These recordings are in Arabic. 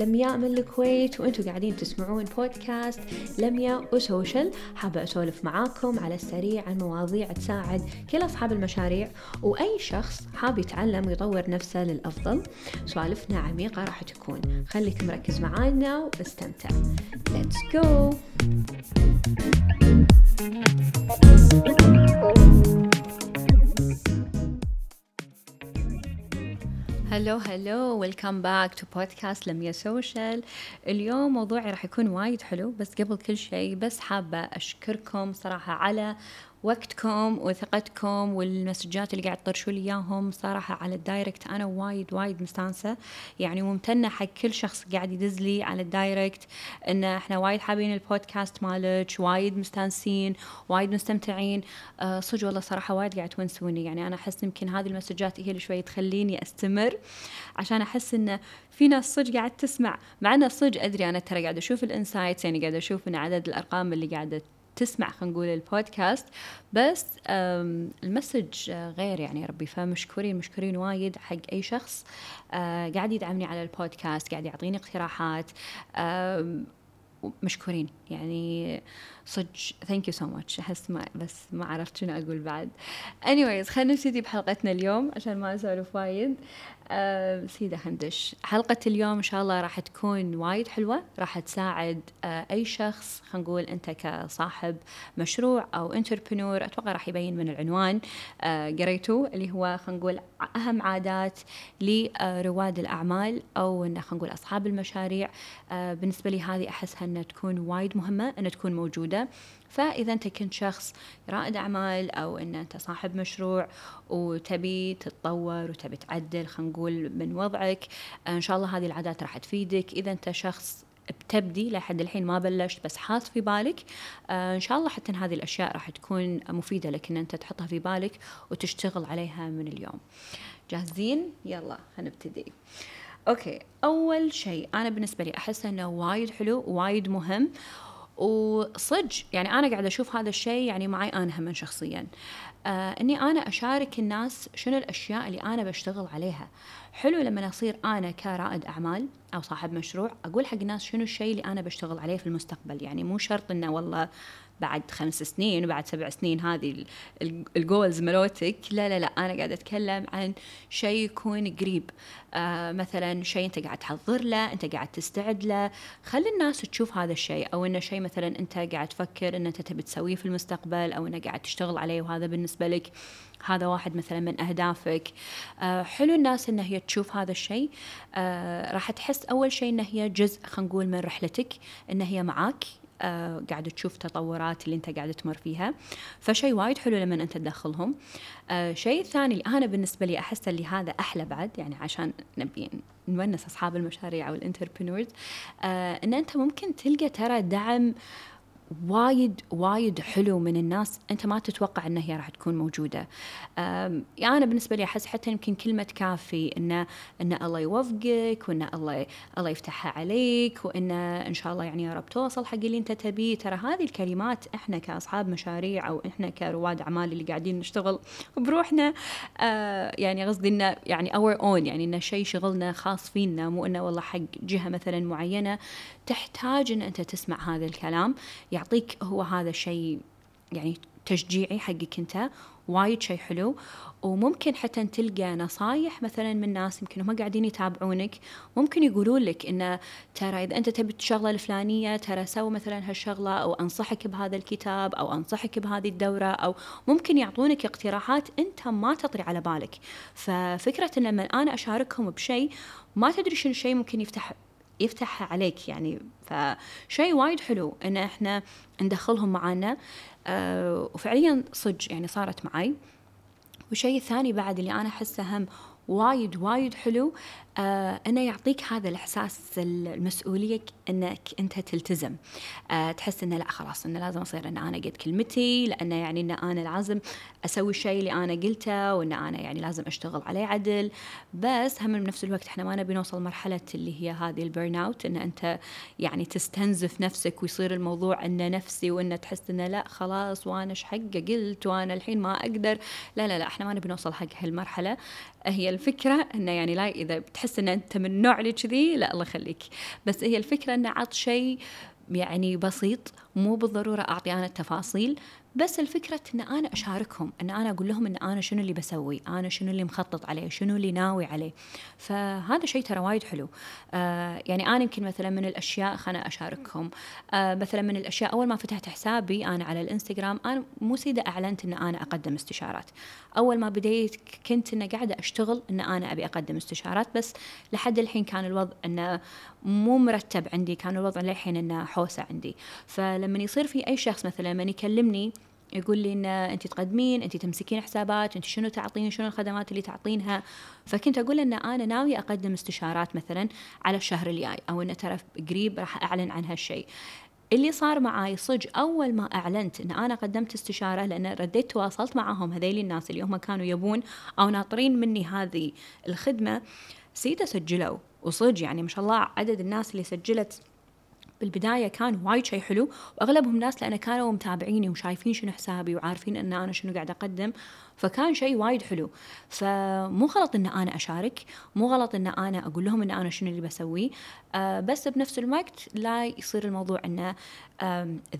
لمياء من الكويت وأنتم قاعدين تسمعون بودكاست لمياء وسوشل. حابة أسولف معاكم على السريع عن مواضيع تساعد كل أصحاب المشاريع وأي شخص حاب يتعلم ويطور نفسه للأفضل سوالفنا عميقة راح تكون. خليك مركز معانا واستمتع. Let's go! hello hello welcome back to podcast لميا Social اليوم موضوعي راح يكون وايد حلو بس قبل كل شيء بس حابة أشكركم صراحة على وقتكم وثقتكم والمسجات اللي قاعد تطرشوا لي إياهم صراحة على ال direct أنا وايد وايد مستانسة. يعني ممتنة حق كل شخص قاعد يدز لي على ال direct إن إحنا وايد حابين البودكاست مالك وايد مستانسين وايد مستمتعين. أه صدق والله صراحة وايد قاعد تونسوني. يعني أنا أحس يمكن هذه المسجات هي اللي شوي تخليني أستمر عشان أحس انه في ناس صدق قاعد تسمع. مع انه صدق أدري أنا ترى قاعدة أشوف ال insights يعني قاعدة أشوف إن عدد الأرقام اللي قاعدة تسمع خلينا نقول البودكاست. بس ال message غير يعني ربي فمشكورين مشكورين وايد حق أي شخص آه، قاعد يدعمني على البودكاست قاعد يعطيني اقتراحات مشكورين. يعني صدق. thank you so much أحس ما بس ما عرفت شنو أقول بعد. Anyways خلينا نبتدي بحلقتنا اليوم عشان ما أسولف وايد. أه سيدة خندش حلقة اليوم إن شاء الله راح تكون وايد حلوة. راح تساعد أه أي شخص خلينا نقول أنت كصاحب مشروع أو انتربرنور أتوقع راح يبين من العنوان أه قريته اللي هو خلينا نقول أهم عادات لرواد الأعمال أو خلينا نقول أصحاب المشاريع. أه بالنسبة لي هذه أحسها أنها تكون وايد مهمة أنها تكون موجودة فإذا أنت كنت شخص رائد أعمال أو أن أنت صاحب مشروع وتبي تتطور وتبي تعدل خلينا نقول من وضعك إن شاء الله هذه العادات راح تفيدك. إذا أنت شخص بتبدي لحد الحين ما بلشت بس حاط في بالك آه إن شاء الله حتى هذه الأشياء راح تكون مفيدة لك إن أنت تحطها في بالك وتشتغل عليها من اليوم. جاهزين؟ يلا هنبتدي. أوكي أول شيء أنا بالنسبة لي أحس إنه وايد حلو وايد مهم. وصدق يعني أنا قاعدة أشوف هذا الشيء يعني معي أنا هم شخصيا. آه إني أنا أشارك الناس شنو الأشياء اللي أنا بشتغل عليها. حلو لما أصير أنا كرائد أعمال أو صاحب مشروع أقول حق الناس شنو الشيء اللي أنا بشتغل عليه في المستقبل. يعني مو شرط إنه والله بعد خمس سنين وبعد سبع سنين هذه الجولز ملوتك. لا لا لا أنا قاعدة أتكلم عن شيء يكون قريب. آه مثلا شيء أنت قاعد تحضر له أنت قاعد تستعد له. خلي الناس تشوف هذا الشيء. أو إنه شيء مثلا أنت قاعد تفكر ان أنت تبي تسويه في المستقبل أو إنه قاعد تشتغل عليه وهذا بالنسبة لك. هذا واحد مثلا من أهدافك. آه حلو الناس إن هي تشوف هذا الشيء. آه راح تحس أول شيء إن هي جزء خلينا نقول من رحلتك. إن هي معاك. آه قاعد تشوف تطورات اللي انت قاعد تمر فيها. فشيء وايد حلو لما انت تدخلهم. آه شيء ثاني أنا بالنسبة لي أحس اللي هذا أحلى بعد يعني عشان نبي نونس أصحاب المشاريع أو ال entrepreneurs آه إن أنت ممكن تلقى ترى دعم وايد وايد حلو من الناس. أنت ما تتوقع انها هي راح تكون موجودة. يعني أنا بالنسبة لي أحس حتى يمكن كلمة كافي ان ان الله يوفقك وان الله الله يفتحها عليك وان إن شاء الله يعني يا رب توصل حق اللي أنت تبيه. ترى هذه الكلمات إحنا كأصحاب مشاريع أو إحنا كرواد أعمال اللي قاعدين نشتغل بروحنا آه يعني قصدي إنه يعني our own يعني إنه شيء شغلنا خاص فينا مو إنه والله حق جهة مثلا معينة. تحتاج إن أنت تسمع هذا الكلام. يعطيك هو هذا الشيء يعني تشجيعي حقك أنت وايد شيء حلو. وممكن حتى تلقى نصايح مثلا من ناس يمكن هم قاعدين يتابعونك. ممكن يقولون لك انه ترى إذا أنت تبي الشغلة الفلانية ترى سوي مثلا هالشغلة أو أنصحك بهذا الكتاب أو أنصحك بهذه الدورة أو ممكن يعطونك اقتراحات أنت ما تطري على بالك. ففكرة إن لما أنا أشاركهم بشيء ما تدري شنو الشيء ممكن يفتح يفتحها عليك يعني. فشيء وايد حلو إن إحنا ندخلهم معانا. أه وفعليا صدق يعني صارت معي وشيء ثاني بعد اللي أنا أحسه هم وايد وايد حلو. آه انه يعطيك هذا الإحساس المسؤولية إنك أنت تلتزم. آه تحس إنه لا خلاص إنه لازم أصير إن أنا قد كلمتي لأنه يعني إن أنا لازم أسوي الشيء اللي أنا قلته وإن أنا يعني لازم أشتغل عليه عدل. بس هم بنفس الوقت إحنا ما نبي نوصل مرحلة اللي هي هذه ال burn out إن أنت يعني تستنزف نفسك ويصير الموضوع إنه نفسي وان تحس إنه لا خلاص وأنا إيش حقة قلت؟ وأنا الحين ما أقدر. لا لا لا إحنا ما نبي نوصل حق هالمرحلة. هي الفكرة إنه يعني لا إذا تحس إن أنت من النوع اللي كذي لا الله يخليك. بس هي الفكرة ان عط شيء يعني بسيط مو بالضرورة أعطي أنا التفاصيل بس الفكرة إن أنا أشاركهم إن أنا أقول لهم إن أنا شنو اللي بسوي أنا شنو اللي مخطط عليه شنو اللي ناوي عليه. فهذا شيء ترى وايد حلو. آه يعني أنا يمكن مثلا من الأشياء خلنا أشاركهم. آه مثلا من الأشياء أول ما فتحت حسابي أنا على الإنستغرام أنا مو سيدة أعلنت إن أنا أقدم استشارات. أول ما بديت كنت انه قاعدة أشتغل إن أنا أبي أقدم استشارات بس لحد الحين كان الوضع إنه مو مرتب عندي كان الوضع للحين إنه حوسة عندي. فلما يصير في أي شخص مثلا من يكلمني يقول لي إن انت تقدمين انت تمسكين حسابات انت شنو تعطين شنو الخدمات اللي تعطينها فكنت أقول إن أنا ناوية أقدم استشارات مثلا على الشهر الجاي أو إن ترى قريب راح أعلن عن هالشيء. اللي صار معاي صج أول ما أعلنت إن أنا قدمت استشارة لأن رديت تواصلت معاهم هذيل الناس اللي هم كانوا يبون أو ناطرين مني هذه الخدمة سيده سجلوا وصج يعني ما شاء الله عدد الناس اللي سجلت بالبداية كان وايد شيء حلو وأغلبهم ناس لأن كانوا متابعيني وشايفين شنو حسابي وعارفين إن أنا شنو قاعدة أقدم فكان شيء وايد حلو. فمو غلط إن أنا أشارك مو غلط إن أنا أقول لهم إن أنا شنو اللي بسويه آه بس بنفس الوقت لا يصير الموضوع إنه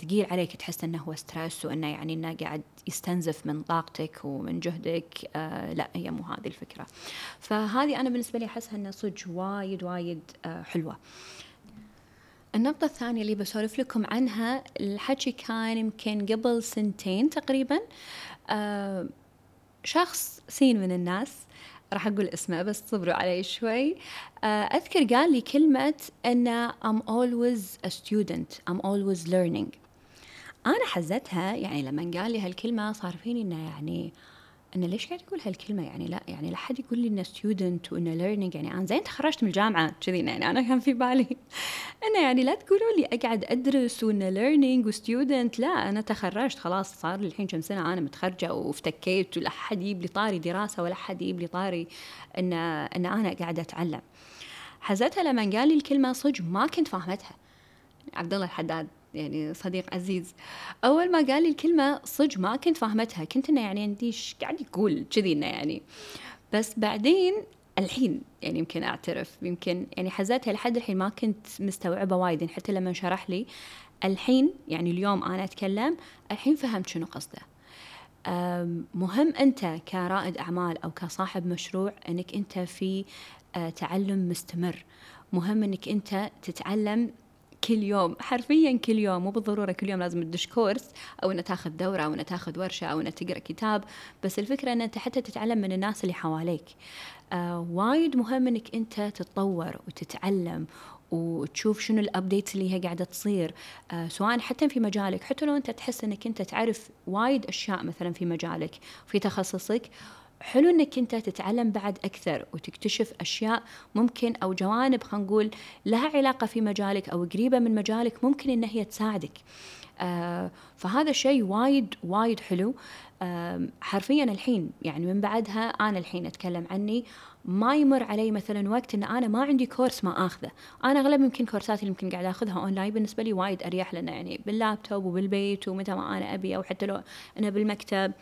ثقيل عليك تحس إنه هو ستريس وإنه يعني إنه قاعد يستنزف من طاقتك ومن جهدك آه لا هي مو هذه الفكرة. فهذه أنا بالنسبة لي أحسها إنه صدق وايد وايد آه حلوة. النقطة الثانية اللي بسولف لكم عنها الحكي كان يمكن قبل سنتين تقريبا. آه شخص سين من الناس راح أقول اسمه بس صبروا علي شوي. آه أذكر قال لي كلمة أن I'm always a student I'm always learning. أنا حزتها يعني لما قال لي هالكلمة صار فيني إنه يعني انه ليش قاعد يقول هالكلمة؟ يعني لا يعني لا حد يقول لي انه student وانه learning يعني أنا زين تخرجت من الجامعة كذي يعني أنا كان في بالي. إنه يعني لا تقولوا لي أقعد أدرس وانه learning و student لا أنا تخرجت خلاص صار لي الحين كم سنة أنا متخرجة وافتكيت ولا حد يجيب لي طاري دراسة ولا حد يجيب لي طاري إن إن أنا قاعدة أتعلم. حزتها لما قال لي الكلمة صج ما كنت فاهمتها. عبد الله الحداد. يعني صديق عزيز. أول ما قال لي الكلمة صج ما كنت فاهمتها كنت إنه يعني عندي إيش قاعد يقول؟ كذي إنه يعني. بس بعدين الحين يعني يمكن أعترف يمكن يعني حزتها لحد الحين ما كنت مستوعبة وايد يعني حتى لما شرح لي الحين يعني اليوم أنا أتكلم الحين فهمت شنو قصده. مهم أنت كرائد أعمال أو كصاحب مشروع إنك أنت في آه، تعلم مستمر. مهم إنك أنت تتعلم كل يوم. حرفيا كل يوم مو بالضرورة كل يوم لازم تدش course أو إنه تاخذ دورة أو إنه تاخذ ورشة أو إنه تقرأ كتاب. بس الفكرة ان أنت حتى تتعلم من الناس اللي حواليك. آه وايد مهم إنك أنت تتطور وتتعلم وتشوف شنو ال updates اللي هي قاعدة تصير. آه سواء حتى في مجالك حتى لو أنت تحس إنك أنت تعرف وايد أشياء مثلا في مجالك في تخصصك. حلو إنك أنت تتعلم بعد أكثر وتكتشف أشياء ممكن أو جوانب خلينا نقول لها علاقة في مجالك أو قريبة من مجالك ممكن إن هي تساعدك. آه فهذا شيء وايد وايد حلو. آه حرفيا الحين يعني من بعدها أنا الحين أتكلم عني ما يمر علي مثلا وقت إن أنا ما عندي course ما آخذه. أنا أغلب يمكن كورسات اللي يمكن قاعد آخذها أونلاين بالنسبة لي وايد أريح لنا يعني باللابتوب وبالبيت ومتى ما أنا أبي أو حتى لو أنا بالمكتب.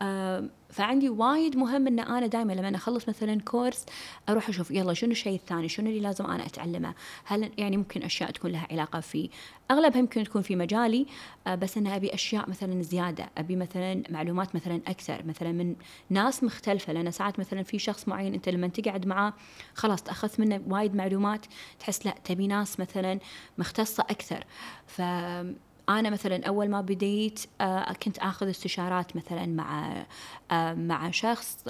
آه فعندي وايد مهم إن أنا دائما لما أخلص مثلا كورس أروح أشوف يلا شنو الشيء الثاني شنو اللي لازم أنا أتعلمه؟ هل يعني ممكن أشياء تكون لها علاقة في أغلبها يمكن تكون في مجالي آه بس أنا أبي أشياء مثلا زيادة أبي مثلا معلومات مثلا أكثر مثلا من ناس مختلفة. لأن ساعات مثلا في شخص معين أنت لما تقعد معاه خلاص تأخذت منه وايد معلومات تحس لا تبي ناس مثلا مختصة أكثر. ف أنا مثلا أول ما بديت آه، كنت آخذ استشارات مثلا مع آه، مع شخص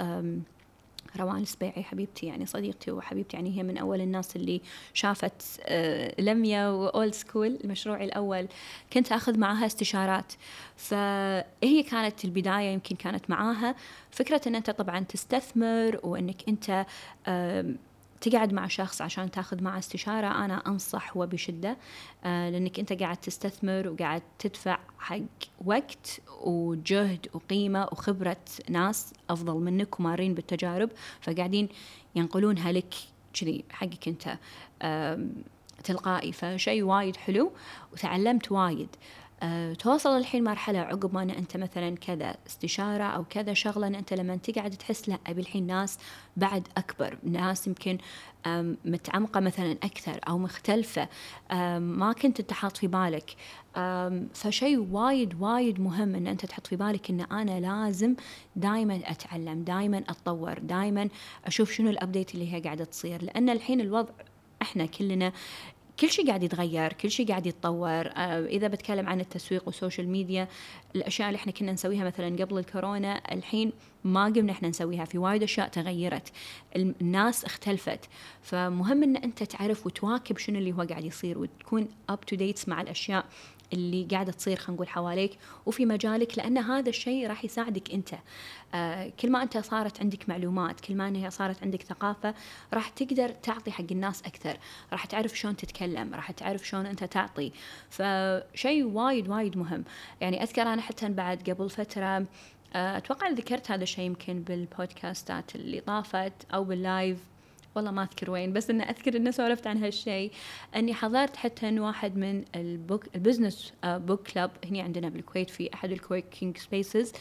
روان السبيعي حبيبتي يعني صديقتي وحبيبتي يعني هي من أول الناس اللي شافت آه، لميا وأولد سكول مشروعي الأول. كنت آخذ معاها استشارات. فهي كانت البداية يمكن كانت معاها. فكرة إن أنت طبعا تستثمر وإنك أنت تقعد مع شخص عشان تاخذ معه استشارة أنا أنصح وبشدة آه لأنك أنت قاعد تستثمر وقاعد تدفع حق وقت وجهد وقيمة وخبرة ناس أفضل منك ومارين بالتجارب. فقاعدين ينقلونها لك كذي حقك أنت تلقائي. فشيء وايد حلو وتعلمت وايد. توصل الحين مرحلة عقب ما أنت مثلا كذا استشارة أو كذا شغلة أن أنت لما تقعد تحس لا أبي الحين ناس بعد أكبر ناس يمكن متعمقة مثلا أكثر أو مختلفة ما كنت أنت حاط في بالك. فشيء وايد وايد مهم أن أنت تحط في بالك أن أنا لازم دائما أتعلم دائما أتطور دائما أشوف شنو ال updates اللي هي قاعدة تصير. لأن الحين الوضع إحنا كلنا كل شيء قاعد يتغير كل شيء قاعد يتطور. آه، إذا بتكلم عن التسويق والسوشيال ميديا الأشياء اللي إحنا كنا نسويها مثلا قبل الكورونا الحين ما قمنا إحنا نسويها في وايد أشياء تغيرت. الناس اختلفت. فمهم إن أنت تعرف وتواكب شنو اللي هو قاعد يصير وتكون up to date مع الأشياء. اللي قاعدة تصير خلينا نقول حواليك وفي مجالك لأن هذا الشيء راح يساعدك أنت. آه كل ما أنت صارت عندك معلومات كل ما انها صارت عندك ثقافة راح تقدر تعطي حق الناس أكثر. راح تعرف شلون تتكلم راح تعرف شلون أنت تعطي. فشيء وايد وايد مهم. يعني أذكر أنا حتى بعد قبل فترة آه، أتوقع ذكرت هذا الشيء يمكن بال podcastات اللي طافت أو بال live. والله ما أذكر وين بس إني أذكر إني سولفت عن هالشيء إني حضرت حتى إن واحد من ال book ال business book club هنا عندنا بالكويت في أحد ال co-working spaces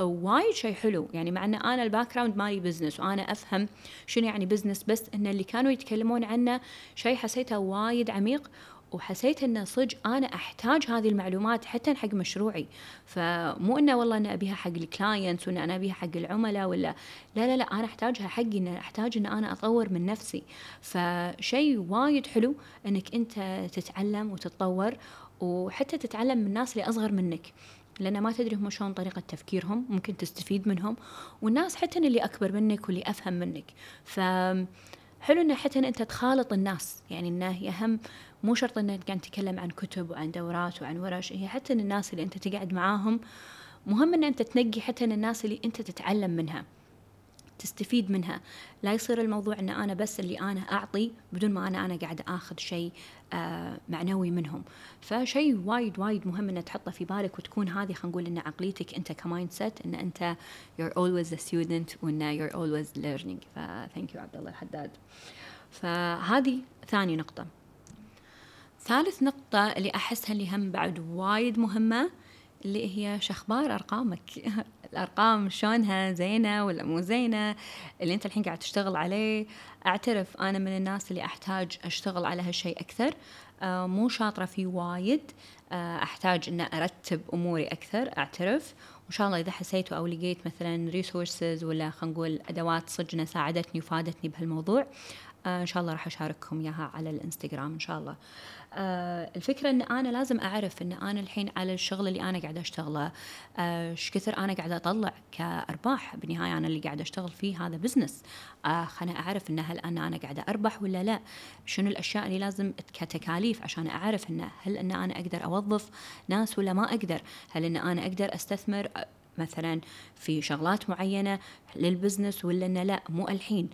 وايد شيء حلو يعني مع ان أنا ال background مالي business وأنا أفهم شنو يعني business بس إن اللي كانوا يتكلمون عنه شيء حسيته وايد عميق. وحسيت إنه صدق أنا أحتاج هذه المعلومات حتى حق مشروعي. فمو إنه والله أنا أبيها حق الكلاينتس وان أنا أبيها حق العملاء ولا لا لا لا أنا أحتاجها حقي ان أحتاج إن أنا أطور من نفسي. فشيء وايد حلو إنك أنت تتعلم وتتطور وحتى تتعلم من الناس اللي أصغر منك. لأن ما تدري هم شلون طريقة تفكيرهم ممكن تستفيد منهم. والناس حتى اللي أكبر منك واللي أفهم منك. ف حلو إنه حتى أنت تخالط الناس. يعني إنه هي اهم مو شرط إنك قاعد تتكلم عن كتب وعن دورات وعن ورش هي حتى الناس اللي أنت تقعد معاهم مهم إن أنت تنقي حتى الناس اللي أنت تتعلم منها تستفيد منها. لا يصير الموضوع إن أنا بس اللي أنا أعطي بدون ما أنا أنا قاعدة آخذ شيء آه معنوي منهم. فشيء وايد وايد مهم ان تحطه في بالك وتكون هذه خلينا نقول إن عقليتك أنت ك mindset إن أنت you're always a student وإن you're always learning. ف thank you عبد الله الحداد. فهذه ثاني نقطة. ثالث نقطة اللي أحسها اللي هم بعد وايد مهمة اللي هي شخبار أرقامك؟ الأرقام شلونها؟ زينة ولا مو زينة؟ اللي أنت الحين قاعد تشتغل عليه. أعترف أنا من الناس اللي أحتاج أشتغل على هالشيء أكثر. آه مو شاطرة فيه وايد. آه أحتاج أن أرتب أموري أكثر أعترف. وإن شاء الله إذا حسيتوا أو لقيت مثلا resources ولا خلينا نقول أدوات صج إنه ساعدتني وفادتني بهالموضوع آه إن شاء الله راح أشارككم إياها على الإنستغرام إن شاء الله. آه الفكرة أن أنا لازم أعرف أن أنا الحين على الشغل اللي أنا قاعدة أشتغله. آه، إيش آه كثر أنا قاعدة أطلع كأرباح؟ بالنهاية أنا اللي قاعدة أشتغل فيه هذا business آه خلنا أعرف أن هل أنا أنا قاعدة أربح ولا لا؟ شنو الأشياء اللي لازم كتكاليف عشان أعرف أن هل أن أنا أقدر أوظف ناس ولا ما أقدر؟ هل أن أنا أقدر أستثمر؟ مثلا في شغلات معينة للبزنس ولا أنه لا؟ مو الحين.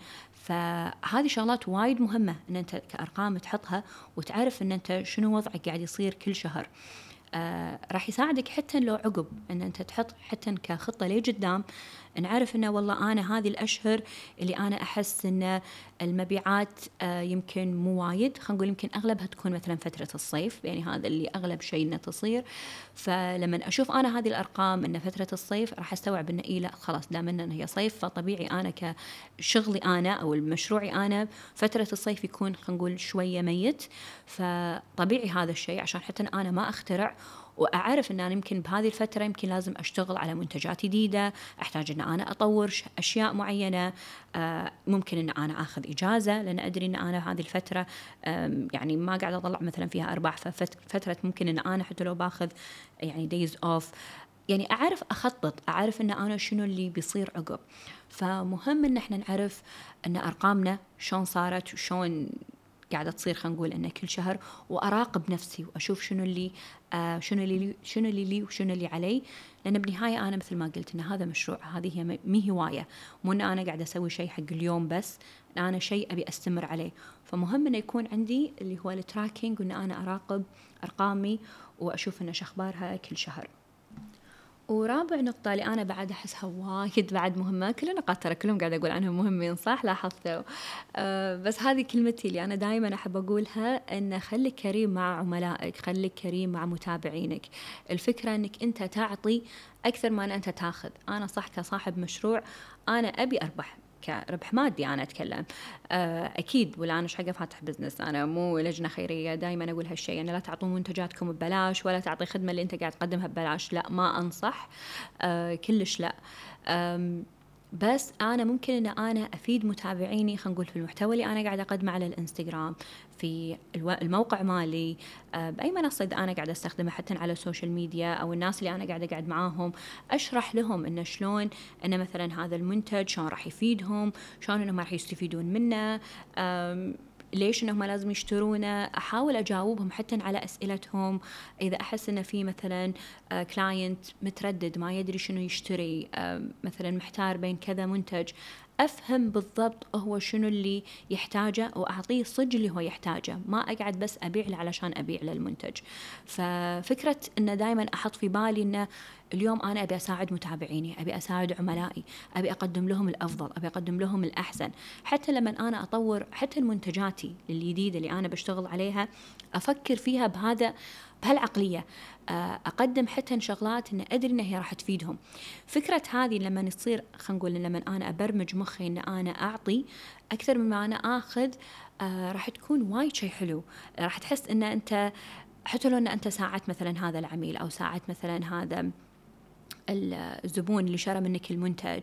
فهذه شغلات وايد مهمة إن أنت كأرقام تحطها وتعرف إن أنت شنو وضعك قاعد يصير كل شهر. آه راح يساعدك حتى لو عقب إن أنت تحط حتى كخطة لقدام نعرف إنه والله أنا هذه الأشهر اللي أنا أحس إن المبيعات آه يمكن مو وايد. خلينا نقول يمكن أغلبها تكون مثلا فترة الصيف يعني هذا اللي أغلب شيء إنه تصير. فلما أشوف أنا هذه الأرقام إن فترة الصيف راح أستوعب إنه إي لا خلاص دام إن هي صيف فطبيعي أنا كشغلي أنا أو مشروعي أنا فترة الصيف يكون خلينا نقول شوية ميت. فطبيعي هذا الشيء عشان حتى أنا ما أخترع وأعرف إن أنا يمكن بهذه الفترة يمكن لازم أشتغل على منتجات جديدة أحتاج إن أنا أطور أشياء معينة آه، ممكن إن أنا آخذ إجازة لأن أدري إن أنا هذه الفترة يعني ما قاعدة أطلع مثلا فيها أرباح ففتره ممكن إن أنا حتى لو باخذ يعني days off يعني أعرف أخطط أعرف إن أنا شنو اللي بيصير عقب. فمهم إن إحنا نعرف إن أرقامنا شلون صارت وشلون قاعدة تصير خلينا نقول إنه كل شهر وأراقب نفسي وأشوف شنو اللي آه شنو اللي شنو اللي لي وشنو اللي علي. لأن بالنهاية أنا مثل ما قلت إن هذا مشروع هذه هي مو هواية. مو إن أنا قاعدة أسوي شيء حق اليوم بس أنا شيء أبي أستمر عليه. فمهم إنه يكون عندي اللي هو التراكينج وإن أنا أراقب أرقامي وأشوف شو أخبارها كل شهر. ورابع نقطة اللي أنا بعد أحسها وايد بعد مهمة كل النقاط ترى كلهم قاعدة أقول عنهم مهمين صح؟ لاحظتوا أه بس هذه كلمتي اللي أنا دائما أحب أقولها أن خليك كريم مع عملائك خليك كريم مع متابعينك. الفكرة أنك أنت تعطي أكثر ما أنت تاخذ. أنا صح كصاحب مشروع أنا أبي أربح. كربح مادي أنا أتكلم. آه، أكيد ولا أنا إيش حق فاتح business؟ أنا مو لجنة خيرية دائما أقول هالشيء أنا لا تعطون منتجاتكم ببلاش ولا تعطي خدمة اللي أنت قاعد تقدمها ببلاش. لا ما أنصح. آه، كلش لا. بس أنا ممكن إن أنا أفيد متابعيني خلينا نقول في المحتوى اللي أنا قاعدة أقدمه على الإنستغرام. في الموقع مالي آه، بأي منصة إذا أنا قاعدة أستخدمها حتى على السوشيال ميديا أو الناس اللي أنا قاعدة أقعد معاهم أشرح لهم إنه شلون ان مثلا هذا المنتج شلون راح يفيدهم شلون إنهم راح يستفيدون منه ليش إنهم لازم يشترونه. أحاول أجاوبهم حتى على أسئلتهم. إذا أحس إنه في مثلا كلاينت آه، متردد ما يدري شنو يشتري مثلا محتار بين كذا منتج أفهم بالضبط هو شنو اللي يحتاجه وأعطيه صدق اللي هو يحتاجه. ما أقعد بس أبيع له علشان أبيع له المنتج. ففكرة انه دائما أحط في بالي إنه اليوم أنا أبي أساعد متابعيني أبي أساعد عملائي أبي أقدم لهم الأفضل أبي أقدم لهم الأحسن. حتى لما أنا أطور حتى المنتجاتي الجديدة اللي أنا بشتغل عليها أفكر فيها بهذا بهالعقلية آه، أقدم حتى شغلات ان أدري إنها هي راح تفيدهم. فكرة هذه لما تصير خلينا نقول لما أنا أبرمج مخي إن أنا أعطي أكثر مما أنا آخذ آه، راح تكون وايد شيء حلو. راح تحس إن أنت حتى لو إن أنت ساعدت مثلا هذا العميل أو ساعدت مثلا هذا الزبون اللي شرى منك المنتج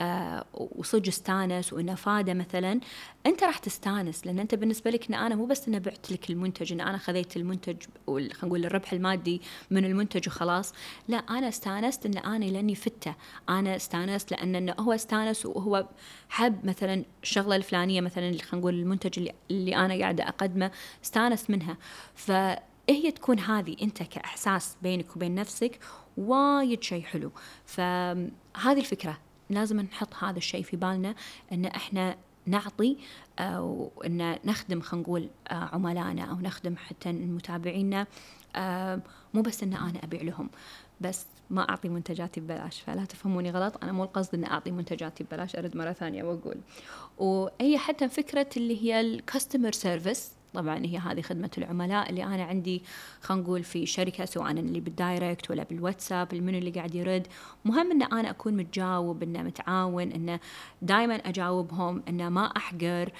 آه وصدق استانس وإنه فاده مثلا أنت راح تستانس لأن أنت بالنسبة لك إن أنا مو بس انه بعت لك المنتج إن أنا خذيت المنتج خلينا نقول الربح المادي من المنتج وخلاص لا أنا استانست إن أنا لأني فدته أنا استانست لأن إنه هو استانس وهو حب مثلا الشغلة الفلانية مثلا خلينا نقول المنتج اللي, اللي أنا قاعدة أقدمه استانس منها. ف هي تكون هذه أنت كإحساس بينك وبين نفسك وايد شيء حلو. فهذه الفكرة لازم نحط هذا الشيء في بالنا إن إحنا نعطي أو إن نخدم خلينا نقول آه، عملائنا أو نخدم حتى متابعينا مو بس إن أنا أبيع لهم. بس ما أعطي منتجاتي ببلاش. فلا تفهموني غلط أنا مو القصد إني أعطي منتجاتي ببلاش أرد مرة ثانية وأقول. وهي حتى فكرة اللي هي ال customer service طبعا هي هذه خدمة العملاء اللي أنا عندي خلينا نقول في شركة سواء اللي بال direct ولا بالواتساب منو اللي قاعد يرد. مهم أن أنا أكون متجاوب أنه متعاون أنه دائما أجاوبهم أنه ما أحقر.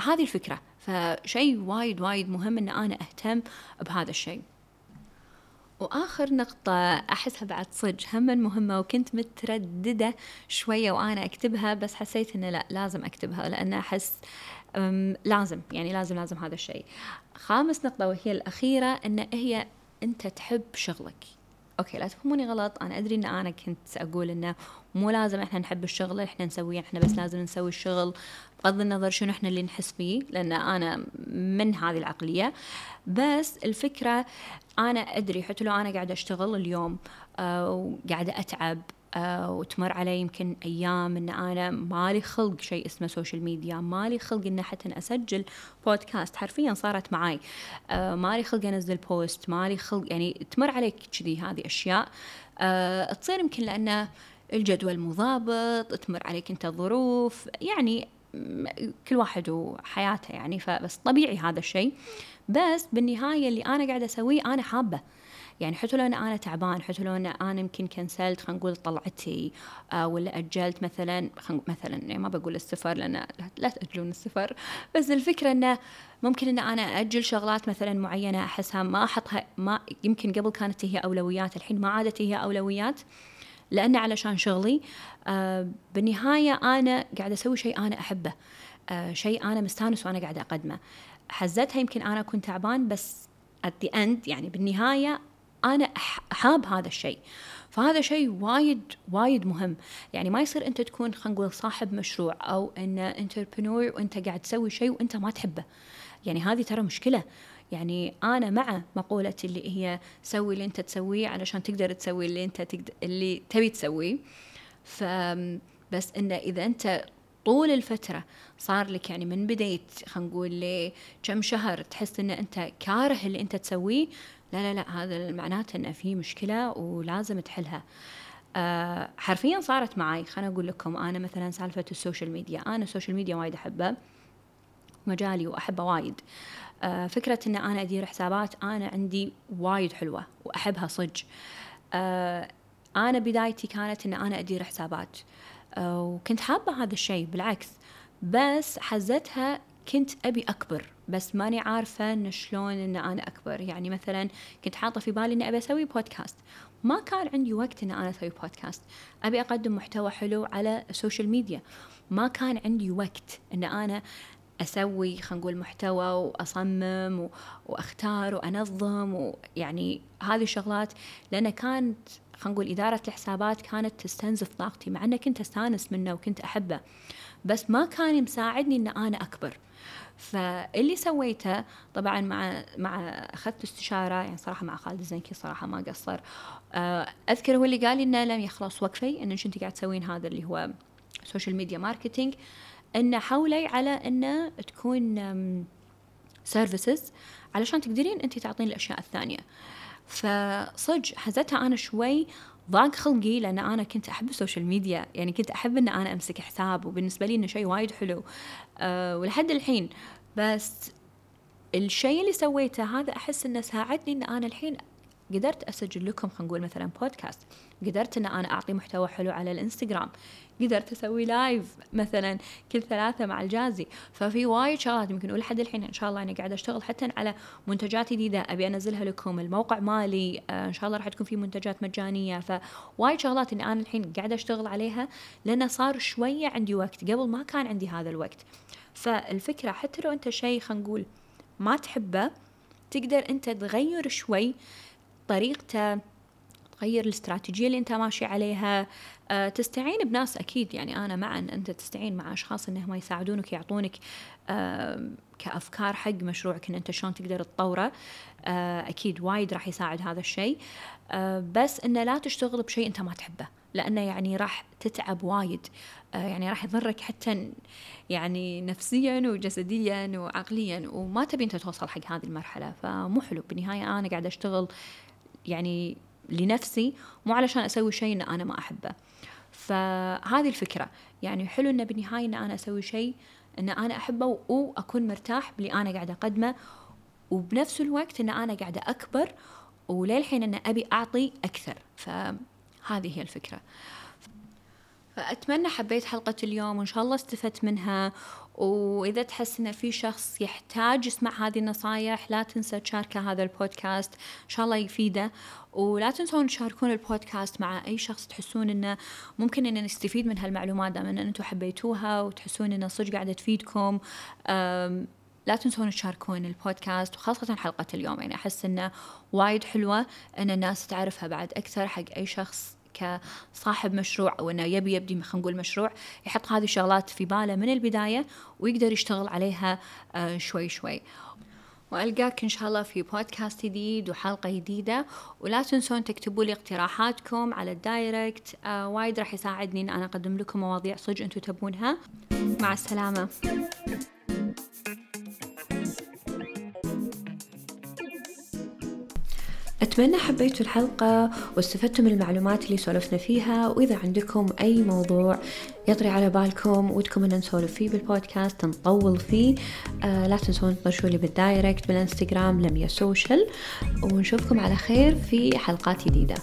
هذه الفكرة. فشيء وايد وايد مهم أن أنا أهتم بهذا الشيء وآخر نقطة أحسها بعد صدق هم مهمة وكنت مترددة شوية وأنا أكتبها بس حسيت إنه لا لازم أكتبها لأن أحس لازم يعني لازم لازم هذا الشيء. خامس نقطة وهي الأخيرة أن هي أنت تحب شغلك. أوكي لا تفهموني غلط. أنا أدري إن أنا كنت أقول إنه مو لازم إحنا نحب الشغل إحنا نسويه إحنا بس لازم نسوي الشغل. بغض النظر شنو إحنا اللي نحس فيه لأن أنا من هذه العقلية. بس الفكرة أنا أدري حتى لو أنا قاعدة أشتغل اليوم آه وقاعدة أتعب آه وتمر علي يمكن أيام إن أنا مالي خلق شيء اسمه سوشيال ميديا مالي خلق ان حتى أسجل بودكاست حرفيا صارت معي آه مالي خلق أنزل post مالي خلق يعني تمر عليك كذي هذه أشياء. آه تصير يمكن لأنه الجدول مو ضابط تمر عليك أنت ظروف يعني كل واحد وحياته يعني فبس طبيعي هذا الشيء. بس بالنهاية اللي أنا قاعدة أسويه أنا حابة. يعني حتى لو أنا تعبان حتى لو أنا يمكن كنسلت خلينا نقول طلعتي آه ولا أجلت مثلا مثلا يعني ما بقول السفر لأن لا تأجلون السفر. بس الفكرة أنه ممكن إن أنا أجل شغلات مثلا معينة أحسها ما أحطها ما يمكن قبل كانت هي أولويات الحين ما عادت هي أولويات لأن علشان شغلي آه بالنهاية أنا قاعدة أسوي شيء أنا أحبه آه شيء أنا مستانس وأنا قاعدة أقدمه. حزتها يمكن أنا كنت تعبان بس at the end يعني بالنهاية أنا أحاب هذا الشيء. فهذا شيء وايد وايد مهم. يعني ما يصير أنت تكون خلينا نقول صاحب مشروع أو إن انتربرنور وأنت قاعد تسوي شيء وأنت ما تحبه. يعني هذه ترى مشكلة. يعني أنا مع مقوله اللي هي سوي اللي أنت تسويه علشان تقدر تسوي اللي أنت تقدر اللي تبي تسويه. ف بس انه إذا أنت طول الفترة صار لك يعني من بداية خلينا نقول كم شهر تحس إن أنت كاره اللي أنت تسويه لا لا لا هذا معناته ان في مشكلة ولازم تحلها. أه حرفيا صارت معي خليني أقول لكم أنا مثلا سالفة السوشيال ميديا. أنا السوشيال ميديا وايد أحبه مجالي وأحبه وايد. أه فكرة إن أنا أدير حسابات أنا عندي وايد حلوة وأحبها صج أه أنا بدايتي كانت إن أنا أدير حسابات. أه وكنت حابة هذا الشيء بالعكس. بس حزتها كنت أبي أكبر. بس ماني عارفة إن شلون إن أنا أكبر. يعني مثلا كنت حاطة في بالي اني أبي أسوي بودكاست ما كان عندي وقت إن أنا أسوي بودكاست أبي أقدم محتوى حلو على السوشيال ميديا ما كان عندي وقت إن أنا أسوي خلينا نقول محتوى وأصمم وأختار وأنظم ويعني هذه الشغلات لأن كانت خلينا نقول إدارة الحسابات كانت تستنزف طاقتي مع إني كنت أستانس منه وكنت أحبه. بس ما كان مساعدني إن أنا أكبر. فاللي سويته طبعا مع مع أخذت استشارة يعني صراحة مع خالد الزنكي صراحة ما قصر. آه، أذكر هو اللي قال لي إنه لميا خلاص وقفي انك انت قاعد تسوين؟ هذا اللي هو social media marketing إنه حولي على إنه تكون services علشان تقدرين انت تعطين الأشياء الثانية. فصج حزتها أنا شوي ضاق خلقي لأن أنا كنت أحب ال social media يعني كنت أحب إن أنا أمسك حساب وبالنسبة لي إنه شيء وايد حلو. أه ولحد الحين. بس الشيء اللي سويته هذا أحس إنه ساعدني إن أنا الحين قدرت أسجل لكم خلينا نقول مثلا بودكاست قدرت إن أنا أعطي محتوى حلو على الإنستغرام. قدرت أسوي live مثلا كل ثلاثة مع الجازي. ففي وايد شغلات يمكن ولحد الحين إن شاء الله أنا قاعدة أشتغل حتى على منتجات جديدة أبي أنزلها لكم. الموقع مالي آه إن شاء الله راح تكون في منتجات مجانية. فوايد شغلات اني أنا الحين قاعدة أشتغل عليها لأنه صار شوية عندي وقت. قبل ما كان عندي هذا الوقت. فالفكرة حتى لو أنت شيء خلينا نقول ما تحبه تقدر أنت تغير شوي طريقته تغير الاستراتيجية اللي أنت ماشي عليها. أه تستعين بناس أكيد. يعني أنا مع أن أنت تستعين مع أشخاص أنهم يساعدونك يعطونك أه كأفكار حق مشروعك أن أنت شلون تقدر تطوره. أه أكيد وايد راح يساعد هذا الشيء. أه بس أنه لا تشتغل بشيء أنت ما تحبه لأنه يعني راح تتعب وايد. أه يعني راح يضرك حتى يعني نفسيا وجسديا وعقليا وما تبي أنت توصل حق هذه المرحلة. فمو حلو. بالنهايه أنا قاعدة أشتغل يعني لنفسي مو علشان أسوي شيء إن أنا ما أحبه. فهذه الفكرة. يعني حلو إنه بالنهاية إن أنا أسوي شيء إن أنا أحبه واكون مرتاح باللي أنا قاعدة أقدمه وبنفس الوقت إن أنا قاعدة أكبر وللحين إن أبي أعطي أكثر. فهذه هي الفكرة. فأتمنى حبيت حلقة اليوم وإن شاء الله استفدت منها وإذا تحس إن في شخص يحتاج يسمع هذه النصايح لا تنسى تشاركه هذا البودكاست. إن شاء الله يفيده. ولا تنسون تشاركون البودكاست مع أي شخص تحسون إنه ممكن إن نستفيد من هالمعلومات دام إن أنتم حبيتوها وتحسون إنه صدق قاعدة تفيدكم. لا تنسون تشاركون البودكاست وخاصة حلقة اليوم. يعني أحس إنه وايد حلوة إن الناس تعرفها بعد أكثر حق أي شخص كصاحب مشروع أو إنه يبي يبدي خلينا نقول مشروع يحط هذه الشغلات في باله من البداية ويقدر يشتغل عليها آه، شوي شوي. وألقاك إن شاء الله في بودكاست جديد وحلقة جديدة. ولا تنسون تكتبوا لي اقتراحاتكم على الدايركت آه وايد راح يساعدني إن أنا أقدم لكم مواضيع صدق أنتم تبونها. مع السلامة. أتمنى حبيتوا الحلقة واستفدتوا من المعلومات اللي سولفنا فيها وإذا عندكم أي موضوع يطري على بالكم ودكم أن نسولف فيه بالبودكاست نطول فيه آه لا تنسون تطرشوا لي بال direct بالإنستغرام لميا سوشيال ونشوفكم على خير في حلقات جديدة.